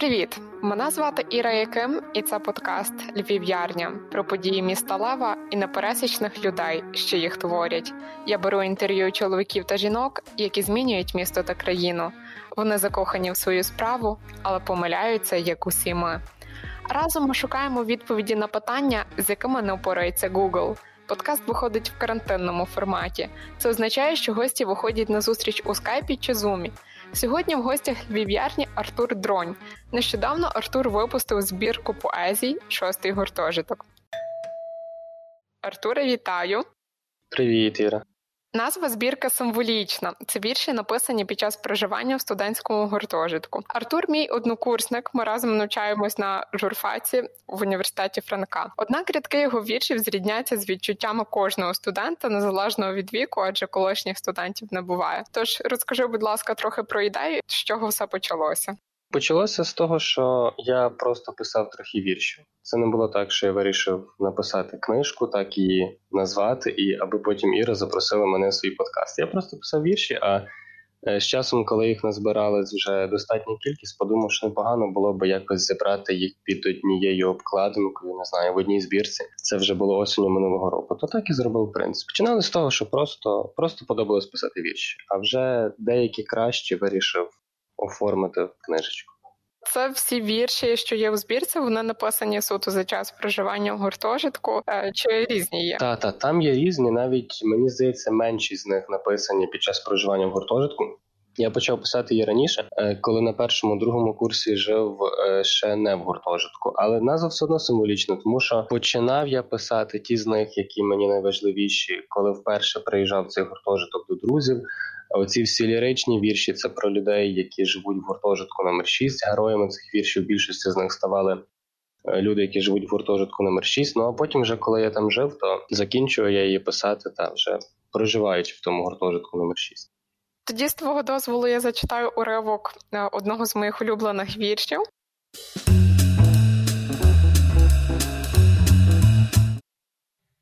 Привіт! Мене звати Іра Яким, і це подкаст Львів'ярня про події міста Лева і непересічних людей, що їх творять. Я беру інтерв'ю чоловіків та жінок, які змінюють місто та країну. Вони закохані в свою справу, але помиляються, як усі ми. Разом ми шукаємо відповіді на питання, з якими не впорається Google. Подкаст виходить в карантинному форматі. Це означає, що гості виходять на зустріч у скайпі чи зумі. Сьогодні в гостях львів'ярні Артур Дронь. Нещодавно Артур випустив збірку поезій шостий гуртожиток. Артуре, вітаю! Привіт, Іра. Назва збірка символічна. Це вірші написані під час проживання в студентському гуртожитку. Артур, мій однокурсник. Ми разом навчаємось на журфаці в університеті Франка. Однак рядки його віршів зрідняться з відчуттями кожного студента незалежно від віку, адже колишніх студентів не буває. Тож розкажи, будь ласка, трохи про ідею, з чого все почалося. Почалося з того, що я просто писав трохи віршів. Це не було так, що я вирішив написати книжку, так і назвати, і аби потім Іра запросила мене в свій подкаст. Я просто писав вірші, а е, з часом, коли їх назбиралась вже достатня кількість, подумав, що непогано було би якось зібрати їх під однією обкладинкою, не знаю, в одній збірці. Це вже було осінню минулого року. То так і зробив в принципі. Починали з того, що просто, просто подобалось писати вірші, а вже деякі кращі вирішив оформити в книжечку. Це всі вірші, що є у збірці, вони написані суто за час проживання в гуртожитку. Е, чи різні є? Та, та там є різні, навіть мені здається, менші з них написані під час проживання в гуртожитку. Я почав писати її раніше, е, коли на першому другому курсі жив е, ще не в гуртожитку, але назва все одно символічна, тому що починав я писати ті з них, які мені найважливіші, коли вперше приїжджав в цей гуртожиток до друзів. Оці всі ліричні вірші це про людей, які живуть в гуртожитку номер 6 Героями цих віршів більшості з них ставали е, люди, які живуть в гуртожитку номер 6 Ну а потім, вже коли я там жив, то закінчую я її писати та вже проживаючи в тому гуртожитку номер 6 Тоді з твого дозволу я зачитаю уривок е, одного з моїх улюблених віршів.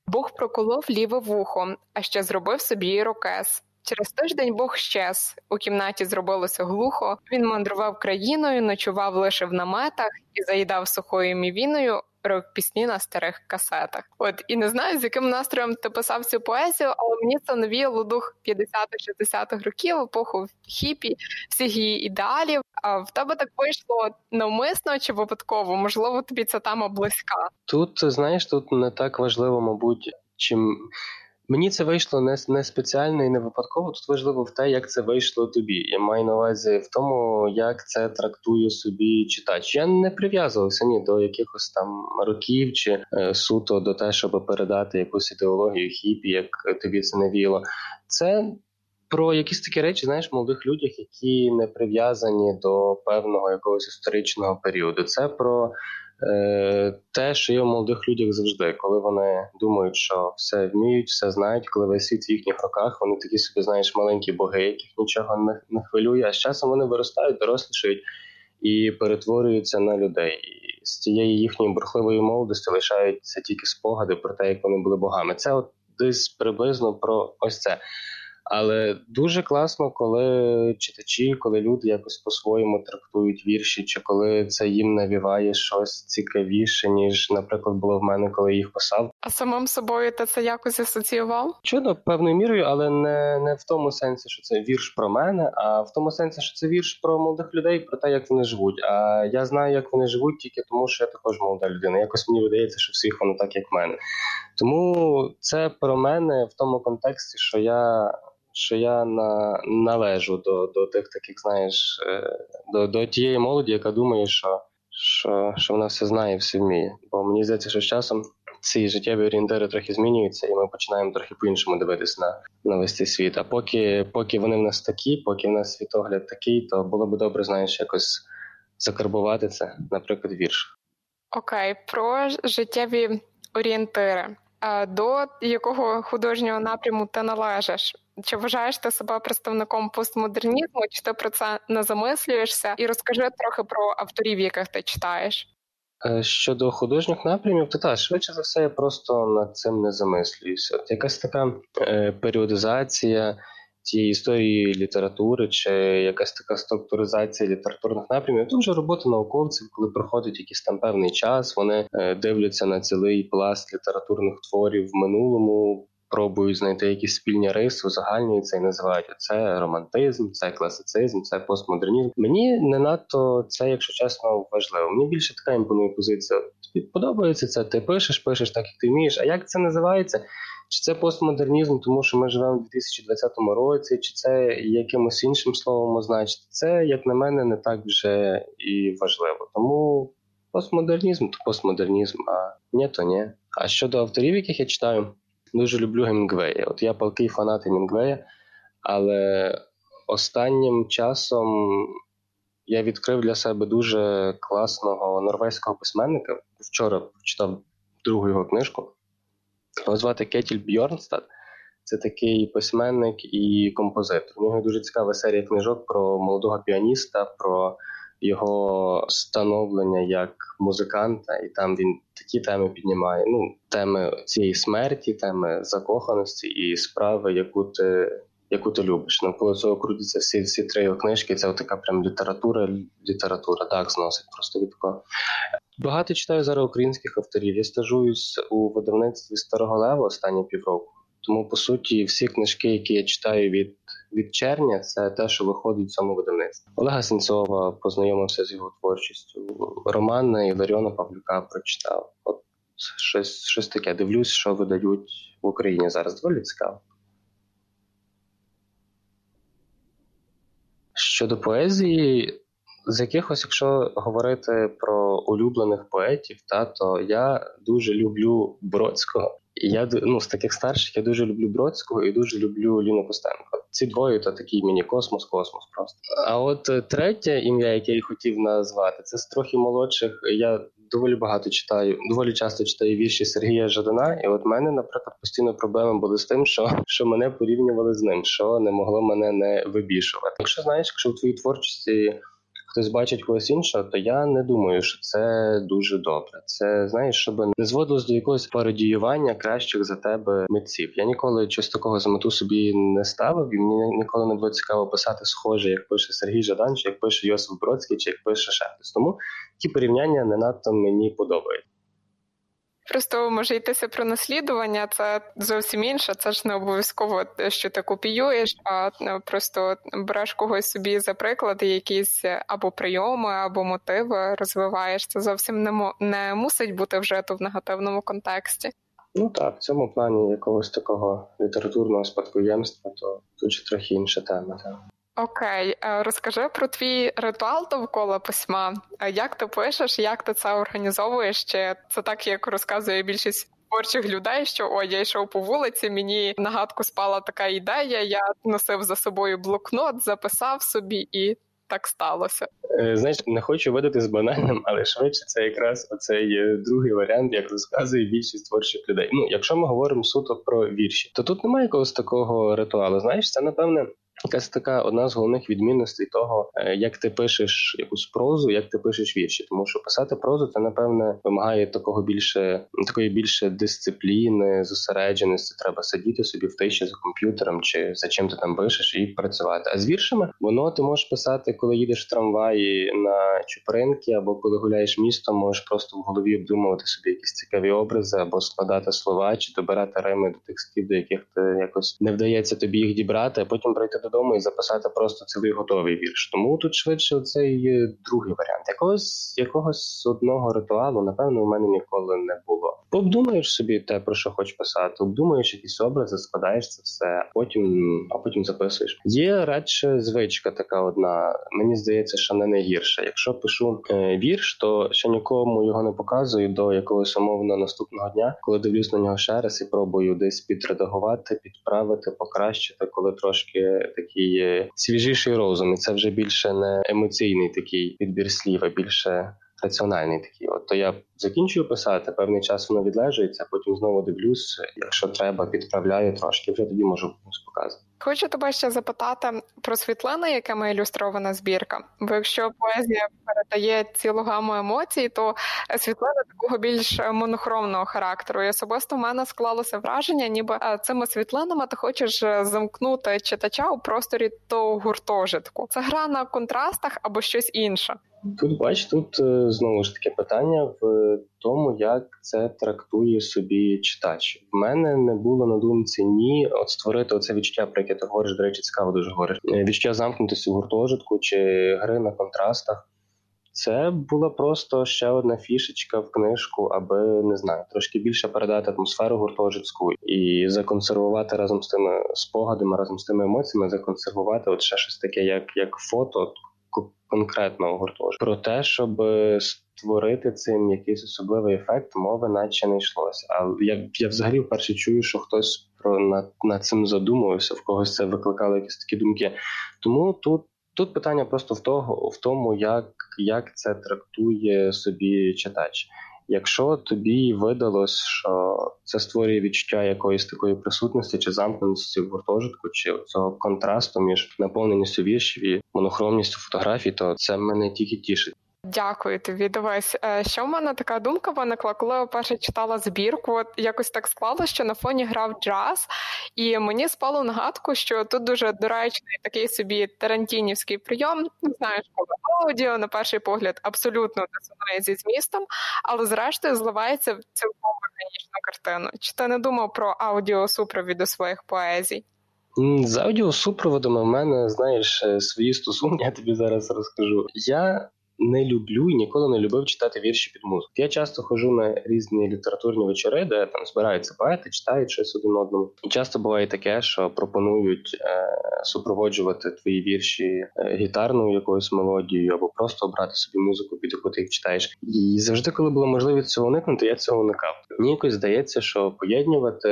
Бог проколов ліве вухо, а ще зробив собі ірокез. Через тиждень Бог щез. У кімнаті зробилося глухо. Він мандрував країною, ночував лише в наметах і заїдав сухою мівіною рок пісні на старих касетах. От і не знаю, з яким настроєм ти писав цю поезію, але мені це навіяло дух 50-60-х років, епоху хіпі, всіх її ідеалів. А в тебе так вийшло навмисно чи випадково? Можливо, тобі ця тема близька. Тут знаєш, тут не так важливо, мабуть, чим. Мені це вийшло не не спеціально і не випадково. Тут важливо в те, як це вийшло тобі. Я маю на увазі в тому, як це трактує собі читач. Я не прив'язувався ні до якихось там років чи е, суто до те, щоб передати якусь ідеологію хіпі, як тобі це не віло. Це про якісь такі речі, знаєш, молодих людях, які не прив'язані до певного якогось історичного періоду. Це про те, що є в молодих людях завжди, коли вони думають, що все вміють, все знають, коли весь світ в їхніх руках, вони такі собі, знаєш, маленькі боги, яких нічого не, не хвилює. А з часом вони виростають, дорослішають і перетворюються на людей. І з цієї їхньої бурхливої молодості лишаються тільки спогади про те, як вони були богами. Це от десь приблизно про ось це. Але дуже класно, коли читачі, коли люди якось по-своєму трактують вірші, чи коли це їм навіває щось цікавіше, ніж, наприклад, було в мене, коли їх писав. А самим собою ти це якось асоціював? Чудо певною мірою, але не не в тому сенсі, що це вірш про мене, а в тому сенсі, що це вірш про молодих людей, про те, як вони живуть. А я знаю, як вони живуть, тільки тому, що я також молода людина. Якось мені видається, що всіх воно так, як в мене. Тому це про мене в тому контексті, що я що я на, належу до до тих таких, знаєш, е, до до тієї молоді, яка думає, що що, що вона все знає, все вміє. Бо мені здається, що з часом ці життєві орієнтири трохи змінюються, і ми починаємо трохи по-іншому дивитися на на весь цей світ. А поки поки вони в нас такі, поки в нас світогляд такий, то було б добре, знаєш, якось закарбувати це, наприклад, вірш. Окей, про життєві орієнтири. До якого художнього напряму ти належиш? Чи вважаєш ти себе представником постмодернізму? Чи ти про це не замислюєшся? І розкажи трохи про авторів, яких ти читаєш. Е, щодо художніх напрямів, то так, швидше за все, я просто над цим не замислююся. От якась така е, періодизація тієї історії літератури чи якась така структуризація літературних напрямів. Це вже робота науковців, коли проходить якийсь там певний час. Вони е, дивляться на цілий пласт літературних творів в минулому. Пробують знайти якісь спільні риси, узагальнюються і називають це романтизм, це класицизм, це постмодернізм. Мені не надто це, якщо чесно, важливо. Мені більше така імпонує позиція. Тобі подобається це, ти пишеш, пишеш так, як ти вмієш. А як це називається? Чи це постмодернізм, тому що ми живемо в 2020 році, чи це якимось іншим словом означити? Це, як на мене, не так вже і важливо. Тому постмодернізм то постмодернізм, а ні, то ні. А щодо авторів, яких я читаю, дуже люблю Гемінгвея. От я палкий фанат Гемінгвея, але останнім часом я відкрив для себе дуже класного норвезького письменника. Вчора читав другу його книжку. Його звати Кетіль Бьорнстад. Це такий письменник і композитор. У нього дуже цікава серія книжок про молодого піаніста, про його становлення як музиканта, і там він такі теми піднімає. Ну, теми цієї смерті, теми закоханості і справи, яку ти яку ти любиш. Навколо цього крутяться всі всі три його книжки. Це така прям література, література так зносить просто від такого. Багато читаю зараз українських авторів. Я стажуюсь у видавництві Старого Лева останні півроку. Тому, по суті, всі книжки, які я читаю від від червня, це те, що виходить в цьому видавництві. Олега Сенцова познайомився з його творчістю. Романа Іларіона Павлюка прочитав. От щось щось таке. Дивлюсь, що видають в Україні зараз. Доволі цікаво. Щодо поезії, з якихось, якщо говорити про улюблених поетів, та то я дуже люблю Бродського. Я ну, з таких старших я дуже люблю Бродського і дуже люблю Ліну Костенко. Ці двоє то такий мені космос, космос просто. А от е, третє ім'я, яке я хотів назвати, це з трохи молодших. Я доволі багато читаю, доволі часто читаю вірші Сергія Жадана. І от мене, наприклад, постійно проблеми були з тим, що що мене порівнювали з ним, що не могло мене не вибішувати. Якщо знаєш, якщо в твоїй творчості хтось бачить когось іншого, то я не думаю, що це дуже добре. Це знаєш, щоб не зводилось до якогось пародіювання кращих за тебе митців. Я ніколи щось такого за мету собі не ставив, і мені ніколи не було цікаво писати схоже, як пише Сергій Жадан, чи як пише Йосиф Бродський, чи як пише Шефтес. Тому ті порівняння не надто мені подобають. Просто може йтися про наслідування, це зовсім інше. Це ж не обов'язково, що ти копіюєш, а е, просто береш когось собі за приклад, якісь або прийоми, або мотиви розвиваєш. Це зовсім не не мусить бути вжито в негативному контексті. Ну так, в цьому плані якогось такого літературного спадкоємства, то тут же трохи інша тема. Так. Окей, е, розкажи про твій ритуал довкола письма. Е, як ти пишеш, як ти це організовуєш? Чи це так, як розказує більшість творчих людей, що о, я йшов по вулиці, мені нагадку спала така ідея. Я носив за собою блокнот, записав собі і. Так сталося. Е, знаєш, не хочу видати з банальним, але швидше це якраз оцей другий варіант, як розказує більшість творчих людей. Ну, якщо ми говоримо суто про вірші, то тут немає якогось такого ритуалу. Знаєш, це напевне Якась така одна з головних відмінностей того, е, як ти пишеш якусь прозу, як ти пишеш вірші, тому що писати прозу це напевне вимагає такого більше такої більше дисципліни, зосередженості. Треба сидіти собі в тиші за комп'ютером чи за чим ти там пишеш і працювати. А з віршами воно ти можеш писати, коли їдеш в трамваї на чупринки, або коли гуляєш містом, можеш просто в голові обдумувати собі якісь цікаві образи, або складати слова, чи добирати рими до тих слів, до яких ти якось не вдається тобі їх дібрати, а потім прийти до додому і записати просто цілий готовий вірш. Тому тут швидше цей другий варіант. Якогось якогось одного ритуалу, напевно, у мене ніколи не було. Обдумаєш собі те, про що хочеш писати, обдумаєш якісь образи, складаєш це все, а потім а потім записуєш. Є радше звичка така одна. Мені здається, що не найгірша. Якщо пишу е, вірш, то ще нікому його не показую до якогось умовно наступного дня, коли дивлюсь на нього ще раз і пробую десь підредагувати, підправити, покращити, коли трошки такий свіжіший розум, і це вже більше не емоційний такий підбір слів, а більше раціональний такий. От то я закінчую писати, певний час воно відлежується, потім знову дивлюсь, якщо треба, підправляю трошки, вже тоді можу показувати. Хочу тебе ще запитати про світлини, якими ілюстрована збірка. Бо якщо поезія передає цілу гаму емоцій, то світлини такого більш монохромного характеру. І особисто в мене склалося враження, ніби е, цими світлинами ти хочеш е, замкнути читача у просторі того гуртожитку. Це гра на контрастах або щось інше. Тут бач, тут е, знову ж таки питання в тому, як це трактує собі читач. В мене не було на думці ні от створити оце відчуття, про яке ти говориш, до речі, цікаво дуже говориш. Е, відчуття замкнутості в гуртожитку чи гри на контрастах. Це була просто ще одна фішечка в книжку, аби не знаю, трошки більше передати атмосферу гуртожитську і законсервувати разом з тими спогадами, разом з тими емоціями, законсервувати от ще щось таке, як як фото конкретного гуртожитку. Про те, щоб створити цим якийсь особливий ефект, мови наче не йшлося. А я я взагалі вперше чую, що хтось про над, над цим задумувався, в когось це викликало якісь такі думки. Тому тут. Тут питання просто в того, в тому, як як це трактує собі читач. Якщо тобі видалось, що це створює відчуття якоїсь такої присутності чи замкненості в гуртожитку, чи цього контрасту між наповненістю віршів і монохромністю фотографій, то це мене тільки тішить. Дякую тобі. Дивись, е, що в мене така думка виникла, коли я перше читала збірку. От якось так склалося, що на фоні грав джаз, і мені спало нагадку, що тут дуже доречний такий собі тарантінівський прийом. Не знаю, коли аудіо на перший погляд абсолютно не зі змістом, але зрештою зливається в цілком механічну картину. Чи ти не думав про аудіосупровід у своїх поезій? З аудіосупроводами в мене знаєш е, свої стосунки. Я тобі зараз розкажу. Я не люблю і ніколи не любив читати вірші під музику. Я часто ходжу на різні літературні вечори, де там збираються поети, читають щось один одному. І часто буває таке, що пропонують е, супроводжувати твої вірші е, гітарною якоюсь мелодією, або просто обрати собі музику, під яку ти їх читаєш. І завжди, коли було можливість цього уникнути, я цього уникав. Мені якось здається, що поєднувати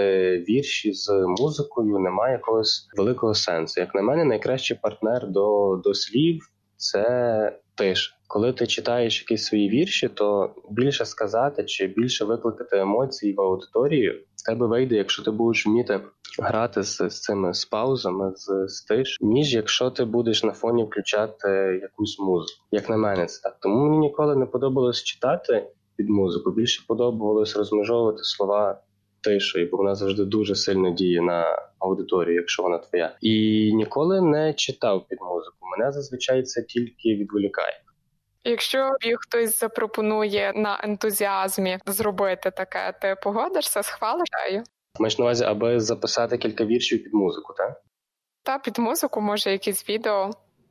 вірші з музикою немає якогось великого сенсу. Як на мене, найкращий партнер до, до слів це тиша. Коли ти читаєш якісь свої вірші, то більше сказати чи більше викликати емоції в аудиторії в тебе вийде, якщо ти будеш вміти грати з, з цими з паузами, з, з тиш, ніж якщо ти будеш на фоні включати якусь музику. Як на мене, це так. Тому мені ніколи не подобалось читати під музику. Більше подобалось розмежовувати слова тишою, бо вона завжди дуже сильно діє на аудиторію, якщо вона твоя. І ніколи не читав під музику. Мене зазвичай це тільки відволікає. Якщо хтось запропонує на ентузіазмі зробити таке, ти погодишся, схвалиш? Маєш на увазі, аби записати кілька віршів під музику, так? Та під музику, може, якісь відео.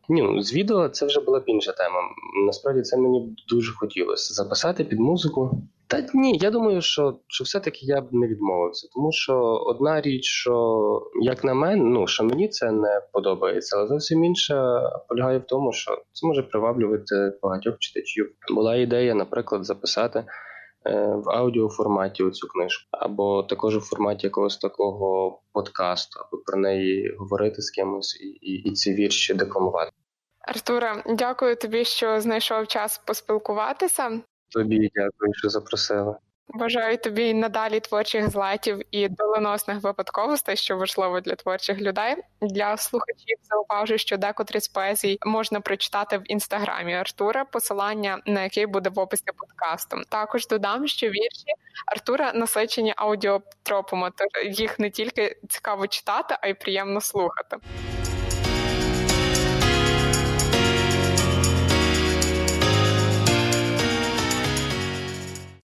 Ні, ну з відео це вже була б інша тема. Насправді це мені дуже хотілося записати під музику. Та ні, я думаю, що що все-таки я б не відмовився, тому що одна річ, що як на мене, ну що мені це не подобається, але зовсім інша полягає в тому, що це може приваблювати багатьох читачів. Була ідея, наприклад, записати е, в аудіоформаті цю книжку, або також у форматі якогось такого подкасту, або про неї говорити з кимось і, і, і ці вірші декламувати. Артуре, дякую тобі, що знайшов час поспілкуватися. Тобі дякую, що запросила. Бажаю тобі надалі творчих злетів і доленосних випадковостей, що важливо для творчих людей. Для слухачів зауважу, що декотрі з поезій можна прочитати в інстаграмі Артура, посилання на який буде в описі подкасту. Також додам, що вірші Артура насичені аудіотропами, тож їх не тільки цікаво читати, а й приємно слухати.